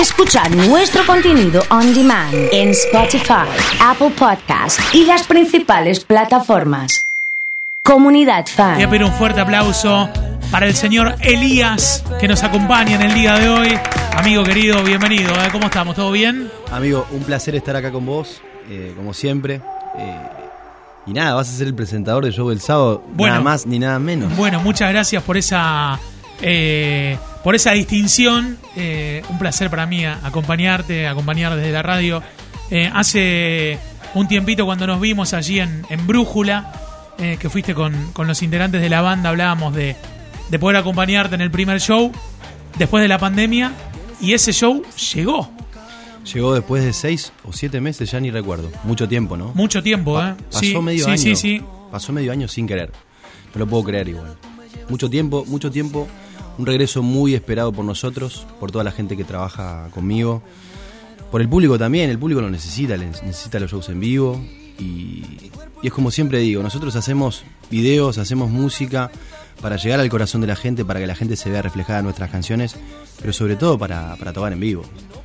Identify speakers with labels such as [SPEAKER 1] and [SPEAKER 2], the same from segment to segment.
[SPEAKER 1] Escuchar nuestro contenido on demand en Spotify, Apple Podcast y las principales plataformas. Comunidad Fan.
[SPEAKER 2] Voy a pedir un fuerte aplauso para el señor Elías que nos acompaña en el día de hoy. Amigo querido, bienvenido. ¿eh? ¿Cómo estamos? ¿Todo bien?
[SPEAKER 3] Amigo, un placer estar acá con vos, eh, como siempre. Eh, y nada, vas a ser el presentador del show del sábado,
[SPEAKER 2] Bueno.
[SPEAKER 3] nada más ni nada menos.
[SPEAKER 2] Bueno, muchas gracias por esa eh, por esa distinción. Eh, un placer para mí acompañarte, acompañar desde la radio. Eh, hace un tiempito cuando nos vimos allí en, en Brújula, que fuiste con, con los integrantes de la banda, hablábamos de, de poder acompañarte en el primer show después de la pandemia y ese show llegó.
[SPEAKER 3] Llegó después de seis o siete meses, ya ni recuerdo. Mucho tiempo, ¿no?
[SPEAKER 2] Mucho tiempo, ¿eh?
[SPEAKER 3] Pasó
[SPEAKER 2] Sí,
[SPEAKER 3] medio
[SPEAKER 2] sí,
[SPEAKER 3] año.
[SPEAKER 2] sí, sí.
[SPEAKER 3] Pasó medio año sin querer. No lo puedo creer igual. Mucho tiempo, mucho tiempo. Un regreso muy esperado por nosotros, por toda la gente que trabaja conmigo. Por el público también, el público lo necesita, necesita los shows en vivo. Y, y es como siempre digo, nosotros hacemos videos, hacemos música para llegar al corazón de la gente, para que la gente se vea reflejada en nuestras canciones, pero sobre todo para, para tocar en vivo.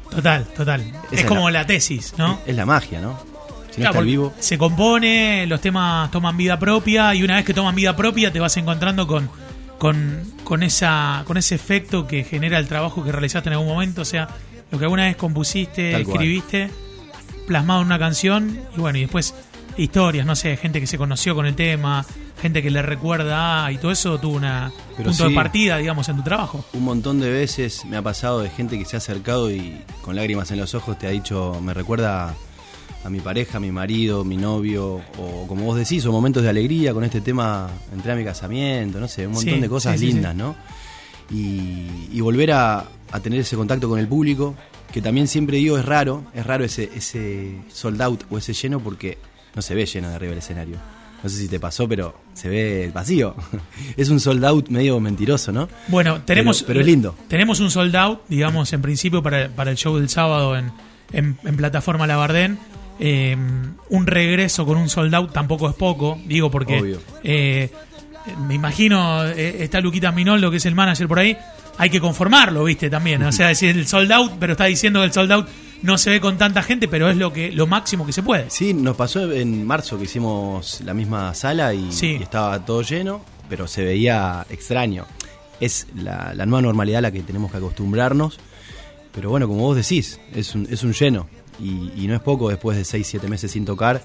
[SPEAKER 2] Total, total. es
[SPEAKER 3] es
[SPEAKER 2] como
[SPEAKER 3] la-
[SPEAKER 2] la tesis, ¿no?
[SPEAKER 3] Es la magia, ¿no? Si no
[SPEAKER 2] Claro,
[SPEAKER 3] está vivo,
[SPEAKER 2] Se compone, los temas toman vida propia y una vez que toman vida propia te vas encontrando con, con, con, esa, con ese efecto que genera el trabajo que realizaste en algún momento. O sea, lo que alguna vez compusiste,
[SPEAKER 3] Tal cual.
[SPEAKER 2] escribiste, plasmado en una canción y bueno, y después historias, no sé, gente que se conoció con el tema, gente que le recuerda a- y todo eso tuvo una
[SPEAKER 3] Pero
[SPEAKER 2] punto de partida, digamos, en tu trabajo.
[SPEAKER 3] Un montón de veces me ha pasado de gente que se ha acercado y con lágrimas en los ojos te ha dicho, me recuerda a mi pareja, a mi marido, mi novio, o como vos decís, o momentos de alegría con este tema, entré a mi casamiento, no sé, un montón
[SPEAKER 2] Sí,
[SPEAKER 3] de cosas
[SPEAKER 2] sí,
[SPEAKER 3] lindas,
[SPEAKER 2] sí.
[SPEAKER 3] ¿no? Y, y volver a, a tener ese contacto con el público, que también siempre digo es raro, es raro ese, ese sold out o ese lleno porque no se ve lleno de arriba del escenario. No sé si te pasó, pero se ve vacío. es un sold out medio mentiroso, ¿no?
[SPEAKER 2] Bueno, tenemos.
[SPEAKER 3] Pero- pero es lindo.
[SPEAKER 2] Tenemos un sold out, digamos, en principio para, para el show del sábado en, en, en plataforma Labardén. Eh, un regreso con un sold out tampoco es poco, digo, porque. Eh, me imagino, eh, está Luquita Minoldo, que es el manager por ahí. Hay que conformarlo, viste, también. O sea, decir el sold out, pero está diciendo que el sold out no se ve con tanta gente, pero es lo que lo máximo que se puede.
[SPEAKER 3] Sí, nos pasó en marzo que hicimos la misma sala y,
[SPEAKER 2] Sí.
[SPEAKER 3] y estaba todo lleno, pero se veía extraño. Es la, la nueva normalidad a la que tenemos que acostumbrarnos, pero bueno, como vos decís, es un, es un lleno y, y no es poco después de 6, 7 meses sin tocar.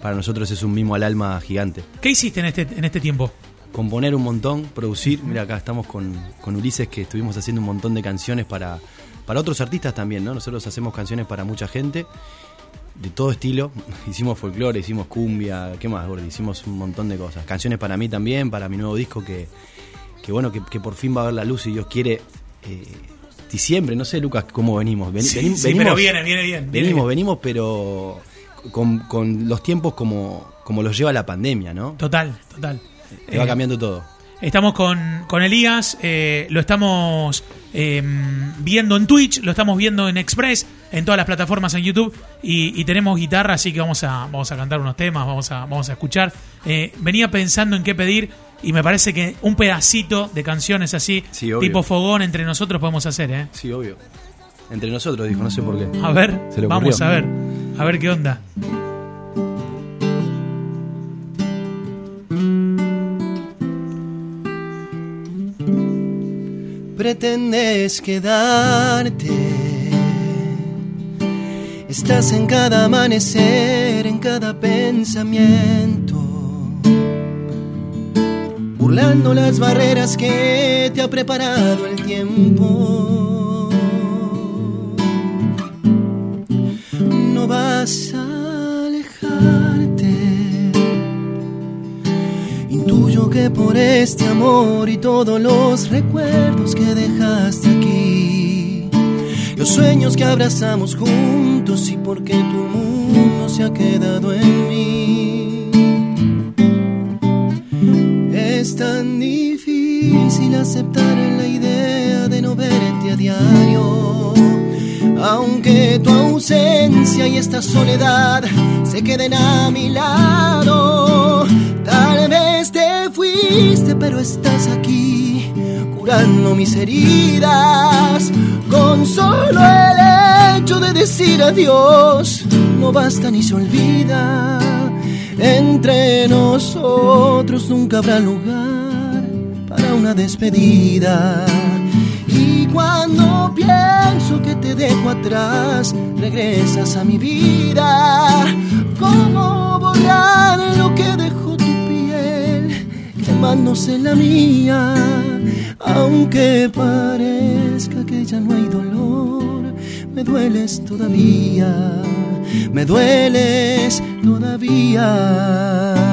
[SPEAKER 3] Para nosotros es un mimo al alma gigante.
[SPEAKER 2] ¿Qué hiciste en este, en este tiempo?
[SPEAKER 3] Componer un montón, producir. Mira, acá estamos con, con Ulises que estuvimos haciendo un montón de canciones para, para otros artistas también, ¿no? Nosotros hacemos canciones para mucha gente de todo estilo. Hicimos folclore, hicimos cumbia, ¿qué más, Gordi? Hicimos un montón de cosas. Canciones para mí también, para mi nuevo disco que, que bueno, que, que por fin va a ver la luz y Dios quiere. Eh, diciembre, no sé, Lucas, cómo venimos. Veni-
[SPEAKER 2] Sí,
[SPEAKER 3] venim-
[SPEAKER 2] sí, pero viene, viene bien, viene
[SPEAKER 3] venimos,
[SPEAKER 2] bien.
[SPEAKER 3] venimos, pero con, con los tiempos como, como los lleva la pandemia, ¿no?
[SPEAKER 2] Total, total.
[SPEAKER 3] Te va
[SPEAKER 2] Eh,
[SPEAKER 3] cambiando todo.
[SPEAKER 2] Estamos con, con Elías, eh, lo estamos eh, viendo en Twitch, lo estamos viendo en Express, en todas las plataformas en YouTube y, y tenemos guitarra, así que vamos a, vamos a cantar unos temas, vamos a, vamos a escuchar. Eh, venía pensando en qué pedir y me parece que un pedacito de canciones así,
[SPEAKER 3] Sí,
[SPEAKER 2] tipo fogón entre nosotros podemos hacer, ¿eh?
[SPEAKER 3] Sí, obvio. Entre nosotros, dijo, no sé por qué.
[SPEAKER 2] A ver,
[SPEAKER 3] Se le
[SPEAKER 2] vamos a ver, a ver qué onda.
[SPEAKER 4] pretendes quedarte. Estás en cada amanecer, en cada pensamiento, burlando las barreras que te ha preparado el tiempo. No vas a alejarte. Intuyo que por este amor y todos los recuerdos que dejaste aquí, los sueños que abrazamos juntos y porque tu mundo se ha quedado en mí. Aceptar la idea de no verte a diario. Aunque tu ausencia y esta soledad se queden a mi lado, tal vez te fuiste, pero estás aquí curando mis heridas con solo el decir adiós no basta ni se olvida. Entre nosotros nunca habrá lugar una despedida. Y cuando pienso que te dejo atrás, regresas a mi vida. ¿Cómo borrar lo que dejó tu piel quemándose la mía? Aunque parezca que ya no hay dolor, me dueles todavía, me dueles todavía.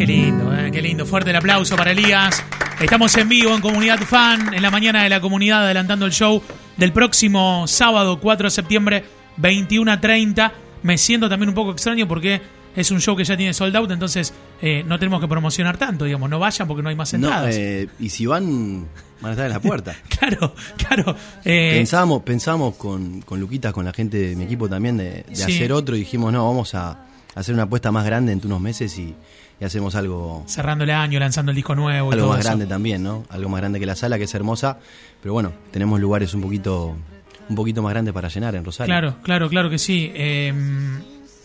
[SPEAKER 2] Qué lindo, eh, qué lindo. Fuerte el aplauso para Elías. Estamos en vivo en Comunidad Fan, en la mañana de la comunidad, adelantando el show del próximo sábado 4 de septiembre, 21 a 30. Me siento también un poco extraño porque es un show que ya tiene sold out, entonces eh, no tenemos que promocionar tanto, digamos. No vayan porque no hay más
[SPEAKER 3] No,
[SPEAKER 2] entradas.
[SPEAKER 3] eh, y si van, van a estar en la puerta.
[SPEAKER 2] Claro, claro.
[SPEAKER 3] Pensamos, pensamos con, con Luquitas, con la gente de mi equipo también, de, de
[SPEAKER 2] Sí.
[SPEAKER 3] hacer otro y dijimos, no, vamos a hacer una apuesta más grande en unos meses y, y hacemos algo,
[SPEAKER 2] cerrando el año, lanzando el disco nuevo y
[SPEAKER 3] algo
[SPEAKER 2] todo
[SPEAKER 3] más
[SPEAKER 2] eso.
[SPEAKER 3] grande también, ¿no? Algo más grande que la sala, que es hermosa, pero bueno, tenemos lugares un poquito, un poquito más grandes para llenar en Rosario.
[SPEAKER 2] Claro, claro, claro que sí. Eh,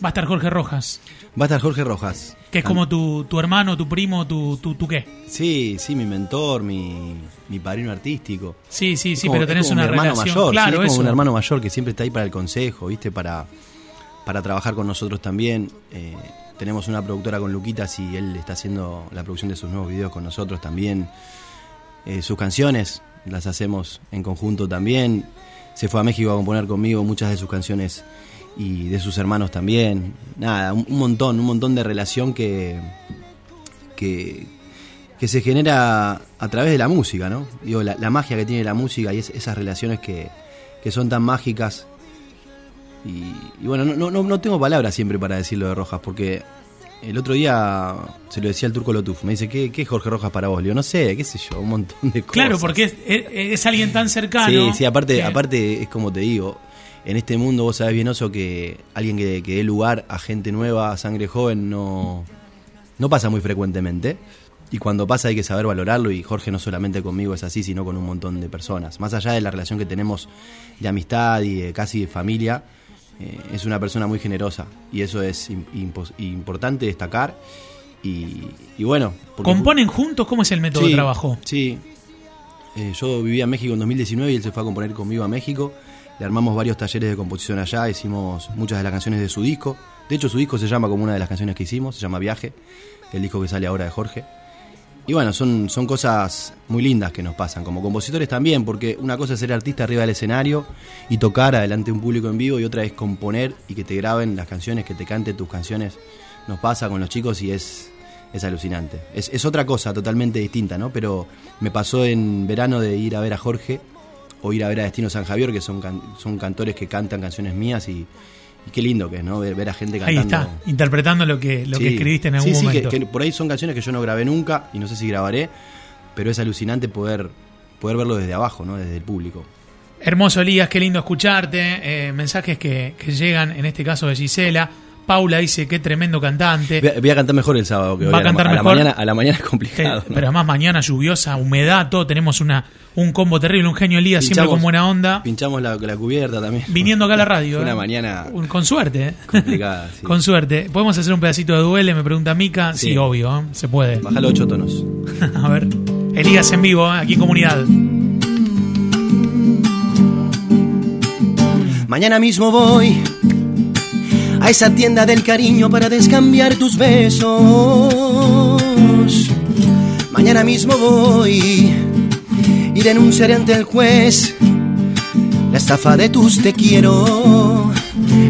[SPEAKER 2] va a estar Jorge Rojas,
[SPEAKER 3] Va a estar Jorge Rojas.
[SPEAKER 2] que es como tu, tu hermano, tu primo, tu, tu, tu qué.
[SPEAKER 3] Sí, sí, mi mentor, mi, mi padrino artístico.
[SPEAKER 2] Sí, sí, sí,
[SPEAKER 3] como-
[SPEAKER 2] pero tenés
[SPEAKER 3] es como
[SPEAKER 2] una
[SPEAKER 3] mi hermano
[SPEAKER 2] relación.
[SPEAKER 3] mayor,
[SPEAKER 2] claro,
[SPEAKER 3] sí, es como
[SPEAKER 2] eso.
[SPEAKER 3] un hermano mayor que siempre está ahí para el consejo, ¿viste? Para, para trabajar con nosotros también. Eh, tenemos una productora con Luquitas y él está haciendo la producción de sus nuevos videos con nosotros también. Eh, sus canciones las hacemos en conjunto también. Se fue a México a componer conmigo muchas de sus canciones y de sus hermanos también. Nada, un, montón, un montón de relación que, que, que se genera a través de la música, ¿no? Digo, la, la magia que tiene la música y es- esas relaciones que, que son tan mágicas. Y, y bueno, no, no, no tengo palabras siempre para decirlo de Rojas, porque el otro día se lo decía al turco Lotuf, me dice, ¿qué, qué es Jorge Rojas para vos? Le digo, no sé, qué sé yo, un montón de cosas.
[SPEAKER 2] Claro, porque es, es- es alguien tan cercano.
[SPEAKER 3] Sí, sí, aparte,
[SPEAKER 2] que-
[SPEAKER 3] aparte es como te digo, en este mundo vos sabés bien oso que alguien que, que dé lugar a gente nueva, a sangre joven, no, no pasa muy frecuentemente. Y cuando pasa hay que saber valorarlo y Jorge no solamente conmigo es así, sino con un montón de personas. Más allá de la relación que tenemos de amistad y de casi de familia, eh, es una persona muy generosa y eso es importante destacar. Y, y bueno...
[SPEAKER 2] ¿Componen juntos? ¿Cómo es el método de trabajo?
[SPEAKER 3] Sí. Eh, yo vivía en México en 2019 y él se fue a componer conmigo a México. Le armamos varios talleres de composición allá, hicimos muchas de las canciones de su disco. De hecho, su disco se llama como una de las canciones que hicimos, se llama Viaje, el disco que sale ahora de Jorge. Y bueno, son, son cosas muy lindas que nos pasan, como compositores también, porque una cosa es ser artista arriba del escenario y tocar adelante un público en vivo, y otra es componer y que te graben las canciones, que te cante tus canciones. Nos pasa con los chicos y es, es alucinante. Es, es otra cosa totalmente distinta, ¿no? Pero me pasó en verano de ir a ver a Jorge o ir a ver a Destino San Javier, que son, son cantores que cantan canciones mías y, y qué lindo que es, ¿no? Ver, ver a gente
[SPEAKER 2] Ahí
[SPEAKER 3] cantando.
[SPEAKER 2] está, interpretando lo que, lo que escribiste en algún
[SPEAKER 3] sí, sí,
[SPEAKER 2] momento.
[SPEAKER 3] que, que por ahí son canciones que yo no grabé nunca y no sé si grabaré, pero es alucinante poder, poder verlo desde abajo, ¿no? Desde el público.
[SPEAKER 2] Hermoso Elías, qué lindo escucharte. Eh, mensajes que, que llegan, en este caso de Gisela. Paula dice, qué tremendo cantante.
[SPEAKER 3] Voy a, voy a cantar mejor el sábado que
[SPEAKER 2] Va a cantar
[SPEAKER 3] la,
[SPEAKER 2] mejor.
[SPEAKER 3] La mañana, a la mañana es
[SPEAKER 2] Te-
[SPEAKER 3] complicado. ¿no?
[SPEAKER 2] Pero además mañana lluviosa, humedad, todo. Tenemos una un combo terrible, un genio Elías, siempre con buena onda.
[SPEAKER 3] Pinchamos la, la cubierta también.
[SPEAKER 2] Viniendo acá a la radio.
[SPEAKER 3] Una
[SPEAKER 2] eh.
[SPEAKER 3] mañana
[SPEAKER 2] Con suerte. eh.
[SPEAKER 3] complicada. sí.
[SPEAKER 2] Con suerte. ¿Podemos hacer un pedacito de duele? Me pregunta Mica. Sí,
[SPEAKER 3] Sí.
[SPEAKER 2] obvio, ¿eh? se puede.
[SPEAKER 3] Bájalo ocho tonos.
[SPEAKER 2] a ver. Elías en vivo, ¿eh? aquí en comunidad.
[SPEAKER 4] Mañana mismo voy a esa tienda del cariño para descambiar tus besos. Mañana mismo voy y denunciaré ante el juez la estafa de tus te quiero,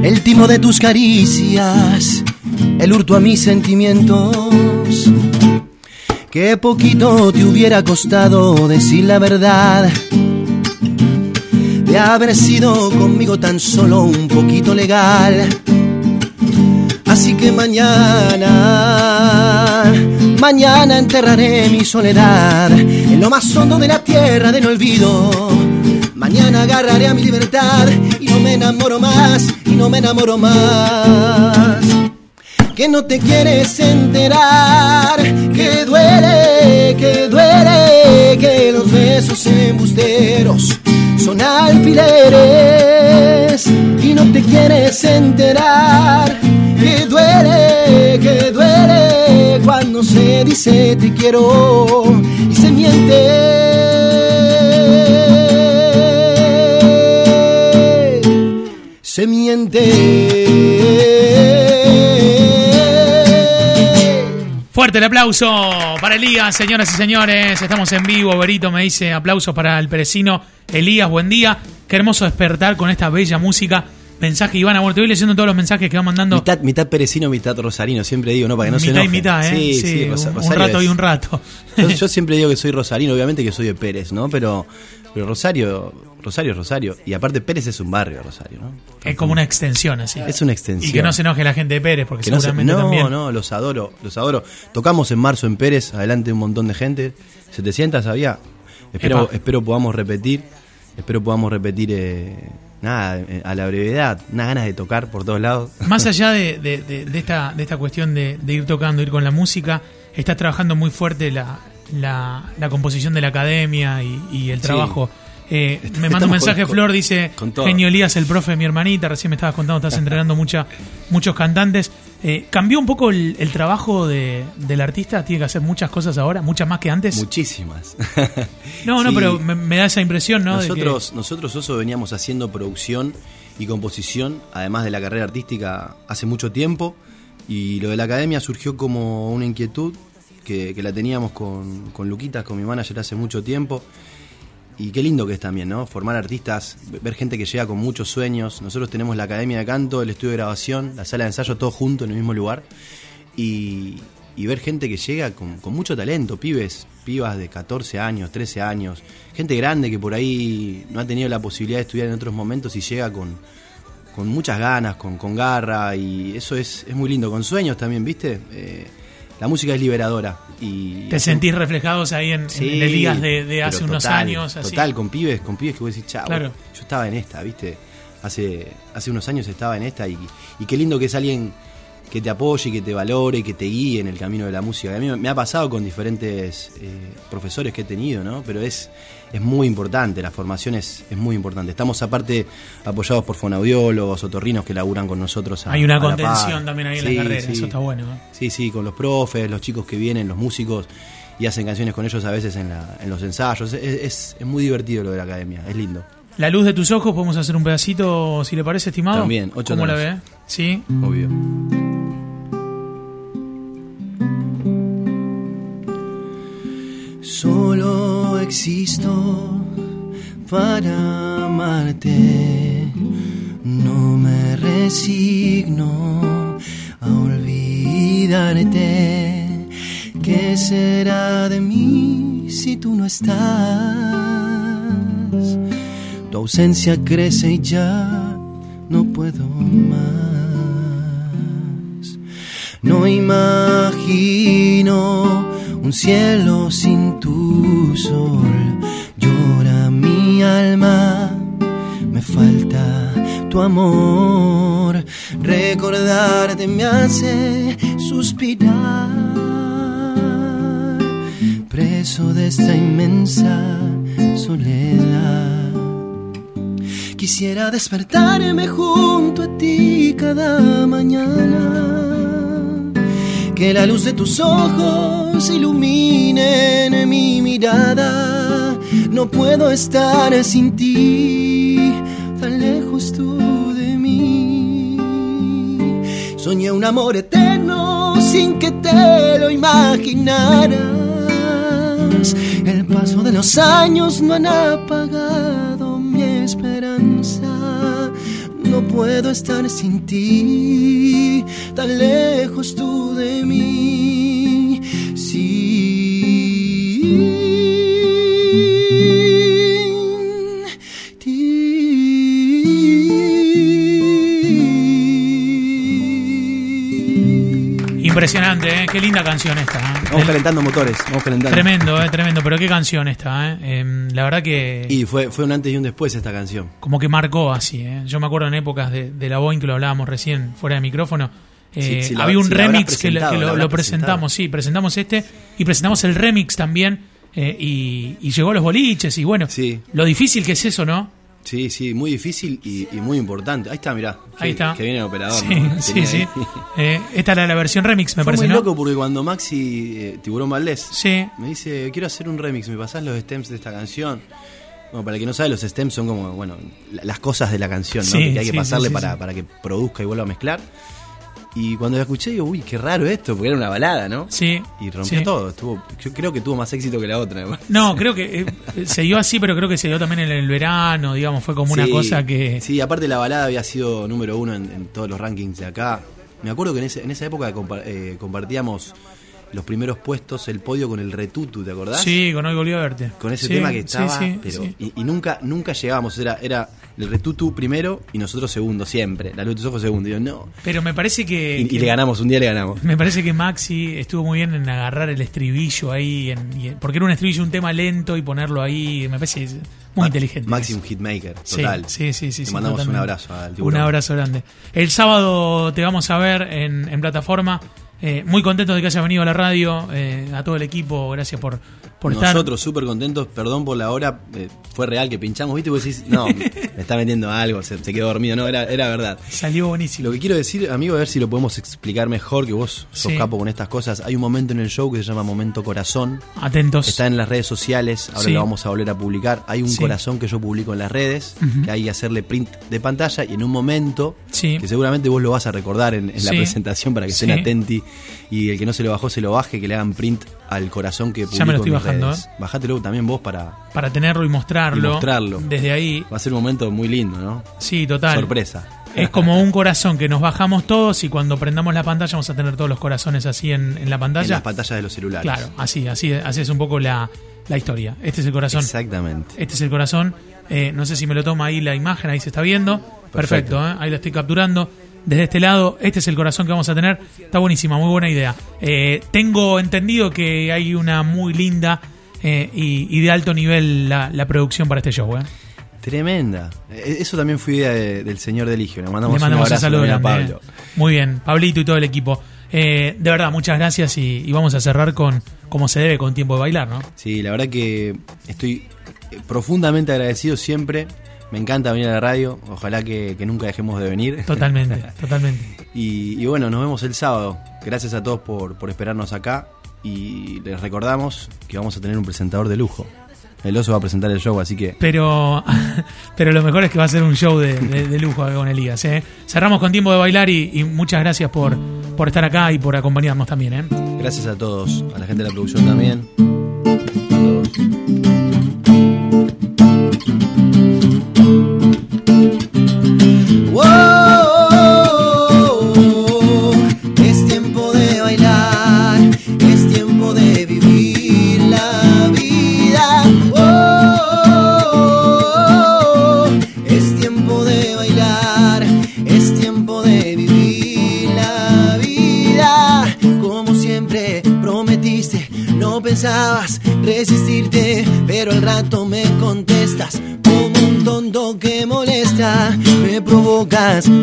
[SPEAKER 4] el timo de tus caricias, el hurto a mis sentimientos. Qué poquito te hubiera costado decir la verdad de haber sido conmigo tan solo un poquito legal. Así que mañana, mañana enterraré mi soledad en lo más hondo de la tierra del olvido. Mañana agarraré a mi libertad y no me enamoro más, y no me enamoro más. Que no te quieres enterar, que duele, que duele, que los besos embusteros son alfileres quieres enterar duele, que duele cuando se dice te quiero y se miente. Se miente.
[SPEAKER 2] Fuerte el aplauso para Elías, señoras y señores. Estamos en vivo. Berito me dice aplausos para el perecino. Elías, buen día. Qué hermoso despertar con esta bella música. Mensaje Iván, amor, te voy leyendo todos los mensajes que va mandando.
[SPEAKER 3] Mitad, mitad perecino, mitad rosarino, siempre digo, ¿no? Para que no se
[SPEAKER 2] mitad y mitad, ¿eh?
[SPEAKER 3] Sí,
[SPEAKER 2] Sí,
[SPEAKER 3] sí, Rosa-
[SPEAKER 2] un, rato y un rato.
[SPEAKER 3] Yo, yo siempre digo que soy rosarino, obviamente que soy de Pérez, ¿no? Pero, pero Rosario, Rosario es Rosario. Y aparte Pérez es un barrio, Rosario, ¿no?
[SPEAKER 2] es como una extensión así.
[SPEAKER 3] Es una extensión.
[SPEAKER 2] Y que no se enoje la gente de Pérez, porque
[SPEAKER 3] Que no, se- no,
[SPEAKER 2] también.
[SPEAKER 3] no, los adoro, los adoro. Tocamos en marzo en Pérez, adelante un montón de gente. 700 había. Espero,
[SPEAKER 2] Epa.
[SPEAKER 3] espero podamos repetir. Espero podamos repetir, eh, nada, eh, a la brevedad. Unas ganas de tocar por todos lados.
[SPEAKER 2] Más allá de, de- de- de esta, de esta cuestión de, ir tocando, ir con la música, estás trabajando muy fuerte la, la, la composición de la academia y, y el
[SPEAKER 3] Sí.
[SPEAKER 2] trabajo. Eh, me manda un mensaje
[SPEAKER 3] con-
[SPEAKER 2] Flor, dice. Genio Elías, el profe de mi hermanita, recién me estabas contando, estás entrenando mucha, muchos cantantes. Eh, ¿Cambió un poco el, el trabajo de- del artista? ¿Tiene que hacer muchas cosas ahora? ¿Muchas más que antes?
[SPEAKER 3] Muchísimas.
[SPEAKER 2] no, no,
[SPEAKER 3] Sí.
[SPEAKER 2] pero me, me da esa impresión, ¿no? De que-
[SPEAKER 3] Nosotros, nosotros Oso veníamos haciendo producción y composición, además de la carrera artística, hace mucho tiempo. Y lo de la academia surgió como una inquietud que, que la teníamos con, con Luquitas, con mi manager, hace mucho tiempo. Y qué lindo que es también, ¿no? Formar artistas, ver gente que llega con muchos sueños. Nosotros tenemos la academia de canto, el estudio de grabación, la sala de ensayo, todo junto en el mismo lugar. Y, ver gente que llega con, con mucho talento, pibes, pibas de 14 años, 13 años, gente grande que por ahí no ha tenido la posibilidad de estudiar en otros momentos y llega con, con muchas ganas, con, con garra, y eso es, es muy lindo, con sueños también, ¿viste? Eh, la música es liberadora. Y
[SPEAKER 2] ¿Te sentís reflejados ahí en,
[SPEAKER 3] Sí,
[SPEAKER 2] en Elías de, hace unos años? Así?
[SPEAKER 3] Total, con pibes, con pibes que vos decís, chao,
[SPEAKER 2] Claro.
[SPEAKER 3] yo estaba en esta, ¿viste? Hace, hace unos años estaba en esta y, y qué lindo que es alguien que te apoye, que te valore, que te guíe en el camino de la música. A mí me- ha pasado con diferentes eh, profesores que he tenido, ¿no? Pero es, es muy importante, la formación es, es muy importante. Estamos aparte apoyados por fonaudiólogos, otorrinos que laburan con nosotros. a-
[SPEAKER 2] Hay una
[SPEAKER 3] a
[SPEAKER 2] contención también ahí en
[SPEAKER 3] Sí,
[SPEAKER 2] la carrera,
[SPEAKER 3] sí.
[SPEAKER 2] eso está bueno. ¿eh?
[SPEAKER 3] Sí, sí, con los profes, los chicos que vienen, los músicos y hacen canciones con ellos a veces en, la- en los ensayos. Es, es- es muy divertido lo de la academia, es lindo.
[SPEAKER 2] La luz de tus ojos, podemos hacer un pedacito, si le parece, estimado.
[SPEAKER 3] También, ocho
[SPEAKER 2] ¿Cómo la ve? Sí.
[SPEAKER 3] Obvio.
[SPEAKER 4] Existo para amarte. No me resigno a olvidarte. ¿Qué será de mí si tú no estás? Tu ausencia crece y ya no puedo más. No imagino un cielo sin tu sol. Llora mi alma, me falta tu amor. Recordarte me hace suspirar. Preso de esta inmensa soledad. Quisiera despertarme junto a ti cada mañana. Que la luz de tus ojos ilumine mi mirada. No puedo estar sin ti, tan lejos tú de mí. Soñé un amor eterno sin que te lo imaginaras. El paso de los años no han apagado mi esperanza. No puedo estar sin ti, tan lejos tú de mí.
[SPEAKER 2] Impresionante, ¿eh? Qué linda canción esta. ¿eh?
[SPEAKER 3] Vamos calentando motores, vamos calentando.
[SPEAKER 2] Tremendo, ¿eh? Tremendo. Pero qué canción esta, ¿eh? Em, la verdad que...
[SPEAKER 3] Y fue, fue un antes y un después esta canción.
[SPEAKER 2] como que marcó así. ¿eh? Yo me acuerdo en épocas de, de la Boeing que lo hablábamos recién fuera de micrófono. eh,
[SPEAKER 3] Sí, sí, la-
[SPEAKER 2] había un remix que, lo- que presentamos, sí, presentamos este y presentamos el remix también. eh, y, y llegó a los boliches y bueno,
[SPEAKER 3] Sí.
[SPEAKER 2] lo difícil que es eso, ¿no?
[SPEAKER 3] Sí, sí, muy difícil y, y muy importante. Ahí está, mirá.
[SPEAKER 2] Ahí
[SPEAKER 3] que-
[SPEAKER 2] está.
[SPEAKER 3] Que viene el operador.
[SPEAKER 2] Sí,
[SPEAKER 3] ¿no?
[SPEAKER 2] sí, sí. Eh, esta era la versión remix, me
[SPEAKER 3] Fue
[SPEAKER 2] parece,
[SPEAKER 3] muy
[SPEAKER 2] ¿no?
[SPEAKER 3] loco porque cuando Maxi, eh, Tiburón Valdés,
[SPEAKER 2] Sí.
[SPEAKER 3] me dice, quiero hacer un remix, ¿me pasás los stems de esta canción? Bueno, para el que no sabe, los stems son como, bueno, la- las cosas de la canción, ¿no?
[SPEAKER 2] Sí,
[SPEAKER 3] que hay
[SPEAKER 2] sí,
[SPEAKER 3] que pasarle
[SPEAKER 2] sí,
[SPEAKER 3] para, para que produzca y vuelva a mezclar. Y cuando la escuché, digo, uy, qué raro esto, porque era una balada, ¿no?
[SPEAKER 2] Sí.
[SPEAKER 3] Y rompió
[SPEAKER 2] sí.
[SPEAKER 3] todo. Estuvo, yo creo que tuvo más éxito que la otra.
[SPEAKER 2] No, creo que eh, se dio así, pero creo que se dio también en el verano, digamos, fue como una cosa que...
[SPEAKER 3] Sí, aparte la balada había sido número uno en, en todos los rankings de acá. Me acuerdo que en, ese- en esa época compa- eh, compartíamos los primeros puestos, el podio con el Retutu, ¿te acordás?
[SPEAKER 2] Sí, con hoy volvió a verte.
[SPEAKER 3] Con ese
[SPEAKER 2] Sí,
[SPEAKER 3] tema que estaba,
[SPEAKER 2] sí,
[SPEAKER 3] pero
[SPEAKER 2] sí.
[SPEAKER 3] Y, y nunca nunca llegábamos, era era el Retutu primero y nosotros segundo siempre. La luz de tus ojos segundo. Y yo, no.
[SPEAKER 2] Pero me parece que...
[SPEAKER 3] Y, le ganamos, un día le ganamos.
[SPEAKER 2] Me parece que Maxi estuvo muy bien en agarrar el estribillo ahí, en- y en- porque era un estribillo, un tema lento y ponerlo ahí, me parece muy
[SPEAKER 3] Ma-
[SPEAKER 2] inteligente.
[SPEAKER 3] Maxi un hitmaker, total.
[SPEAKER 2] Sí, sí, sí.
[SPEAKER 3] Le
[SPEAKER 2] sí,
[SPEAKER 3] mandamos un abrazo al
[SPEAKER 2] Un
[SPEAKER 3] tiburón.
[SPEAKER 2] abrazo grande. El sábado te vamos a ver en, en plataforma. Eh, muy contento de que haya venido a la radio, eh, a todo el equipo, gracias por, por.
[SPEAKER 3] Nosotros súper contentos, perdón por la hora, eh, fue real que pinchamos, ¿viste? Y vos decís, no, me está metiendo algo, se, se quedó dormido, no, era, era verdad.
[SPEAKER 2] Salió buenísimo.
[SPEAKER 3] Lo que quiero decir, amigo, a ver si lo podemos explicar mejor, que vos sos
[SPEAKER 2] Sí.
[SPEAKER 3] capo con estas cosas. Hay un momento en el show que se llama Momento Corazón.
[SPEAKER 2] Atentos.
[SPEAKER 3] Está en las redes sociales, ahora
[SPEAKER 2] Sí.
[SPEAKER 3] lo vamos a volver a publicar. Hay un
[SPEAKER 2] Sí.
[SPEAKER 3] corazón que yo publico en las redes,
[SPEAKER 2] Ujú.
[SPEAKER 3] que hay que hacerle print de pantalla y en un momento, que seguramente vos lo vas a recordar en, en la presentación para que estén atenti y el que no se lo bajó se lo baje, que le hagan print al corazón que publico
[SPEAKER 2] Ya me lo estoy
[SPEAKER 3] en mis
[SPEAKER 2] bajando,
[SPEAKER 3] redes.
[SPEAKER 2] ¿eh?
[SPEAKER 3] Bajátelo también vos para...
[SPEAKER 2] Para tenerlo y mostrarlo.
[SPEAKER 3] Y mostrarlo.
[SPEAKER 2] Desde ahí.
[SPEAKER 3] Va a ser un momento muy lindo, ¿no?
[SPEAKER 2] Sí, total.
[SPEAKER 3] Sorpresa.
[SPEAKER 2] Es como un corazón que nos bajamos todos y cuando prendamos la pantalla vamos a tener todos los corazones así en, en la
[SPEAKER 3] En
[SPEAKER 2] pantalla.
[SPEAKER 3] las pantallas de los celulares.
[SPEAKER 2] Claro, así, así, así es un poco la, la historia. Este es el corazón.
[SPEAKER 3] Exactamente.
[SPEAKER 2] Este es el corazón. Eh, no sé si me lo toma ahí la imagen, ahí se está viendo. Perfecto,
[SPEAKER 3] Perfecto.
[SPEAKER 2] ¿eh? ahí lo estoy capturando. Desde este lado, este es el corazón que vamos a tener. Está buenísima, muy buena idea. Eh, tengo entendido que hay una muy linda eh, y, y de alto nivel la, la producción para este show. ¿eh?
[SPEAKER 3] Tremenda. Eh, Eso también fue idea de- del señor Deligio. Le mandamos,
[SPEAKER 2] Le mandamos
[SPEAKER 3] un
[SPEAKER 2] un
[SPEAKER 3] abrazo
[SPEAKER 2] saludo
[SPEAKER 3] a. Pablo.
[SPEAKER 2] eh. Muy bien, Pablito y todo el equipo. Eh, de verdad, muchas gracias y, y vamos a cerrar con como se debe con tiempo de bailar, ¿no?
[SPEAKER 3] Sí, la verdad que estoy profundamente agradecido siempre. Me encanta venir a la radio. Ojalá que, que nunca dejemos de venir.
[SPEAKER 2] Totalmente, totalmente.
[SPEAKER 3] Y, y bueno, nos vemos el sábado. Gracias a todos por, por esperarnos acá. Y les recordamos que vamos a tener un presentador de lujo. El oso va a presentar el show, así que
[SPEAKER 2] Pero, pero lo mejor es que va a ser un show de, de- de lujo con Elías. ¿eh? Cerramos con tiempo de bailar y, y muchas gracias por, por estar acá y por acompañarnos también. ¿eh?
[SPEAKER 3] gracias a todos. A la gente de la producción también.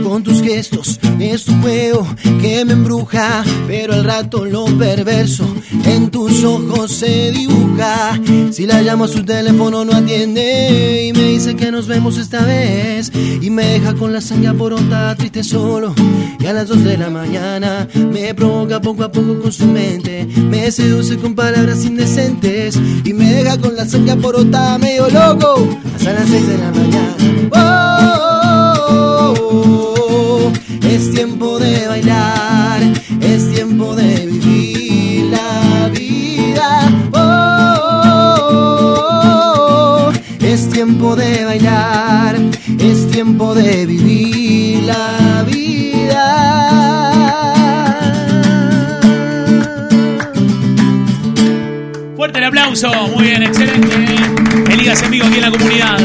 [SPEAKER 4] Con tus gestos, es tu juego que me embruja, pero al rato lo perverso en tus ojos se dibuja. Si la llamo a su teléfono no atiende y me dice que nos vemos esta vez y me deja con la sangre aporota, triste solo. Y a las 2 de la mañana me provoca poco a poco con su mente, me seduce con palabras indecentes y me deja con la sangre aporota medio loco hasta las 6 de la mañana. Oh, tiempo de bailar, es tiempo de vivir la vida. Oh, es tiempo de bailar, es tiempo de vivir la vida.
[SPEAKER 2] Fuerte el aplauso, muy bien, excelente. Elías en vivo aquí en la comunidad.